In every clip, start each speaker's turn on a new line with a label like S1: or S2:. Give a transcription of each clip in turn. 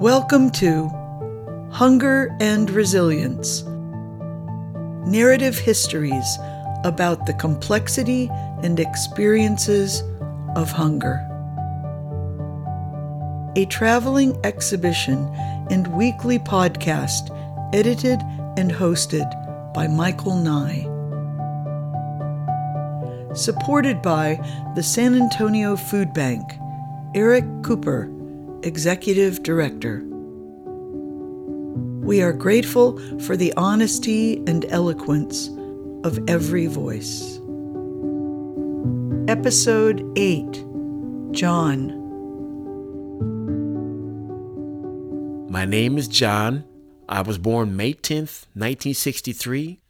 S1: Welcome to Hunger and Resilience Narrative Histories about the complexity and experiences of hunger. A traveling exhibition and weekly podcast edited and hosted by Michael Nye. Supported by the San Antonio Food Bank, Eric Cooper Executive Director. We are grateful for the honesty and eloquence of every voice. Episode 8 John.
S2: My name is John. I was born May 10th, 1963.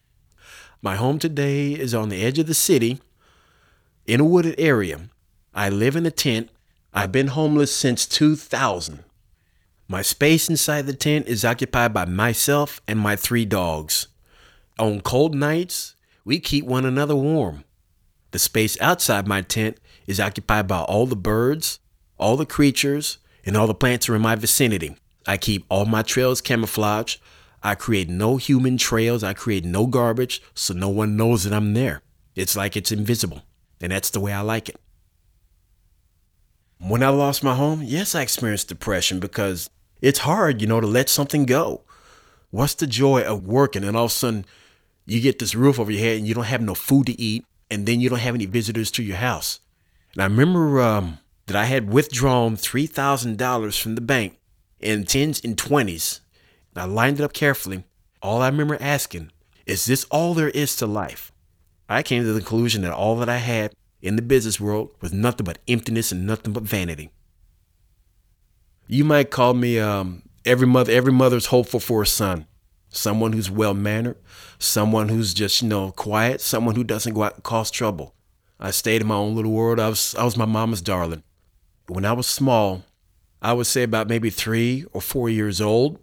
S2: My home today is on the edge of the city in a wooded area. I live in a tent I've been homeless since 2000. My space inside the tent is occupied by myself and my three dogs. On cold nights, we keep one another warm. The space outside my tent is occupied by all the birds, all the creatures, and all the plants are in my vicinity. I keep all my trails camouflaged. I create no human trails. I create no garbage so no one knows that I'm there. It's like it's invisible. And that's the way I like it. When I lost my home, yes, I experienced depression because it's hard, you know, to let something go. What's the joy of working and all of a sudden you get this roof over your head and you don't have no food to eat and then you don't have any visitors to your house? And I remember um, that I had withdrawn $3,000 from the bank in 10s and 20s. I lined it up carefully. All I remember asking, is this all there is to life? I came to the conclusion that all that I had in the business world with nothing but emptiness and nothing but vanity. You might call me um, every mother. Every mother's hopeful for a son, someone who's well mannered, someone who's just you know quiet, someone who doesn't go out and cause trouble. I stayed in my own little world. I was I was my mama's darling. When I was small, I would say about maybe three or four years old,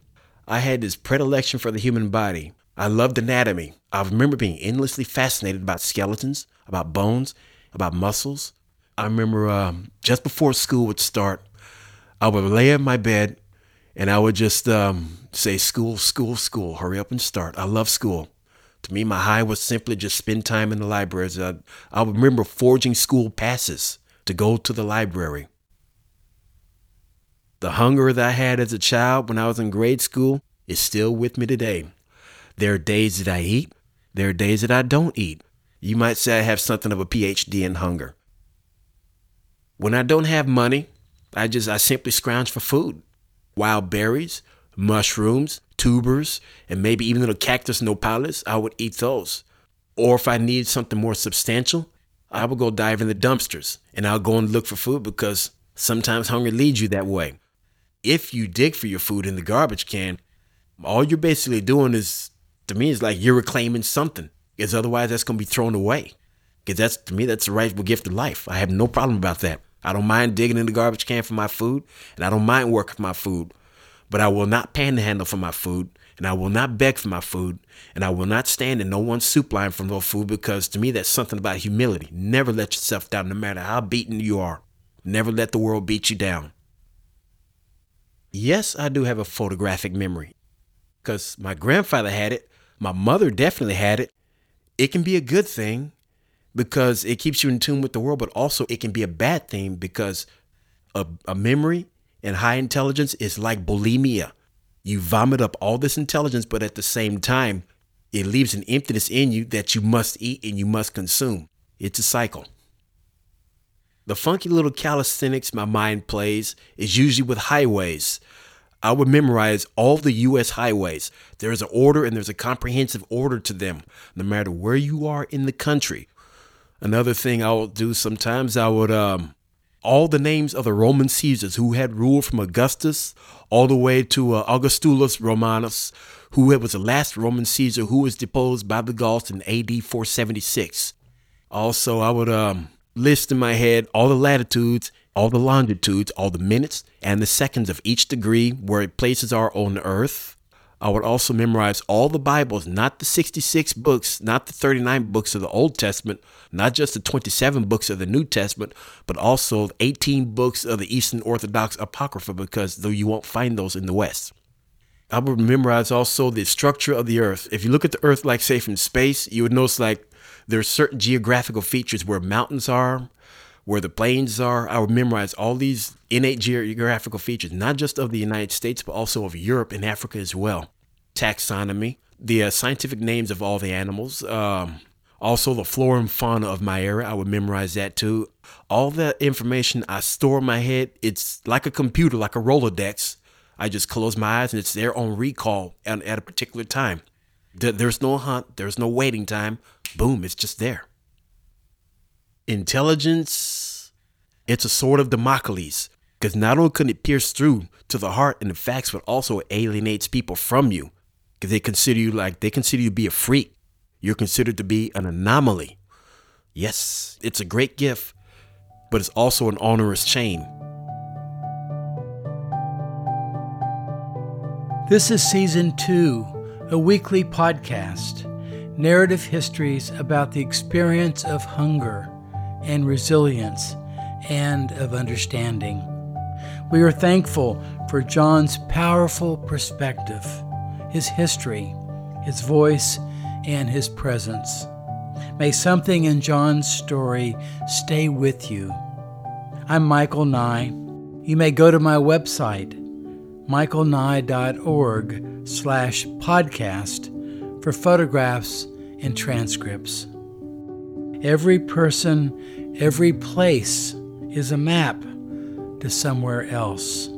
S2: I had this predilection for the human body. I loved anatomy. I remember being endlessly fascinated about skeletons, about bones, about muscles. I remember um, just before school would start, I would lay in my bed and I would just um, say, School, school, school, hurry up and start. I love school. To me, my high was simply just spend time in the libraries. I, I remember forging school passes to go to the library. The hunger that I had as a child when I was in grade school is still with me today. There are days that I eat, there are days that I don't eat. You might say I have something of a PhD in hunger. When I don't have money, I just I simply scrounge for food. Wild berries, mushrooms, tubers, and maybe even little cactus nopales, I would eat those. Or if I need something more substantial, I would go dive in the dumpsters and I'll go and look for food because sometimes hunger leads you that way. If you dig for your food in the garbage can, all you're basically doing is, to me, is like you're reclaiming something because otherwise that's going to be thrown away. Because that's to me, that's the rightful gift of life. I have no problem about that. I don't mind digging in the garbage can for my food, and I don't mind working for my food. But I will not panhandle for my food, and I will not beg for my food, and I will not stand in no one's soup line for no food because to me, that's something about humility. Never let yourself down, no matter how beaten you are. Never let the world beat you down. Yes, I do have a photographic memory because my grandfather had it, my mother definitely had it, it can be a good thing because it keeps you in tune with the world, but also it can be a bad thing because a, a memory and high intelligence is like bulimia. You vomit up all this intelligence, but at the same time, it leaves an emptiness in you that you must eat and you must consume. It's a cycle. The funky little calisthenics my mind plays is usually with highways. I would memorize all the U.S. highways. There is an order and there's a comprehensive order to them, no matter where you are in the country. Another thing I would do sometimes, I would, um, all the names of the Roman Caesars who had ruled from Augustus all the way to uh, Augustulus Romanus, who was the last Roman Caesar who was deposed by the Gauls in AD 476. Also, I would um, list in my head all the latitudes all the longitudes, all the minutes and the seconds of each degree where places are on Earth. I would also memorize all the Bibles, not the 66 books, not the 39 books of the Old Testament, not just the 27 books of the New Testament, but also 18 books of the Eastern Orthodox Apocrypha, because though you won't find those in the West. I would memorize also the structure of the earth. If you look at the earth, like say from space, you would notice like there are certain geographical features where mountains are, where the plains are. I would memorize all these innate geographical features, not just of the United States, but also of Europe and Africa as well. Taxonomy, the uh, scientific names of all the animals, um, also the flora and fauna of my area. I would memorize that too. All that information I store in my head, it's like a computer, like a Rolodex. I just close my eyes and it's there on recall at, at a particular time. There's no hunt, there's no waiting time. Boom, it's just there. Intelligence, it's a sword of Damocles because not only can it pierce through to the heart and the facts, but also it alienates people from you because they consider you like they consider you to be a freak. You're considered to be an anomaly. Yes, it's a great gift, but it's also an onerous chain.
S3: This is season two, a weekly podcast, narrative histories about the experience of hunger and resilience and of understanding. We are thankful for John's powerful perspective, his history, his voice, and his presence. May something in John's story stay with you. I'm Michael Nye. You may go to my website, michaelnye.org slash podcast for photographs and transcripts. Every person, every place is a map to somewhere else.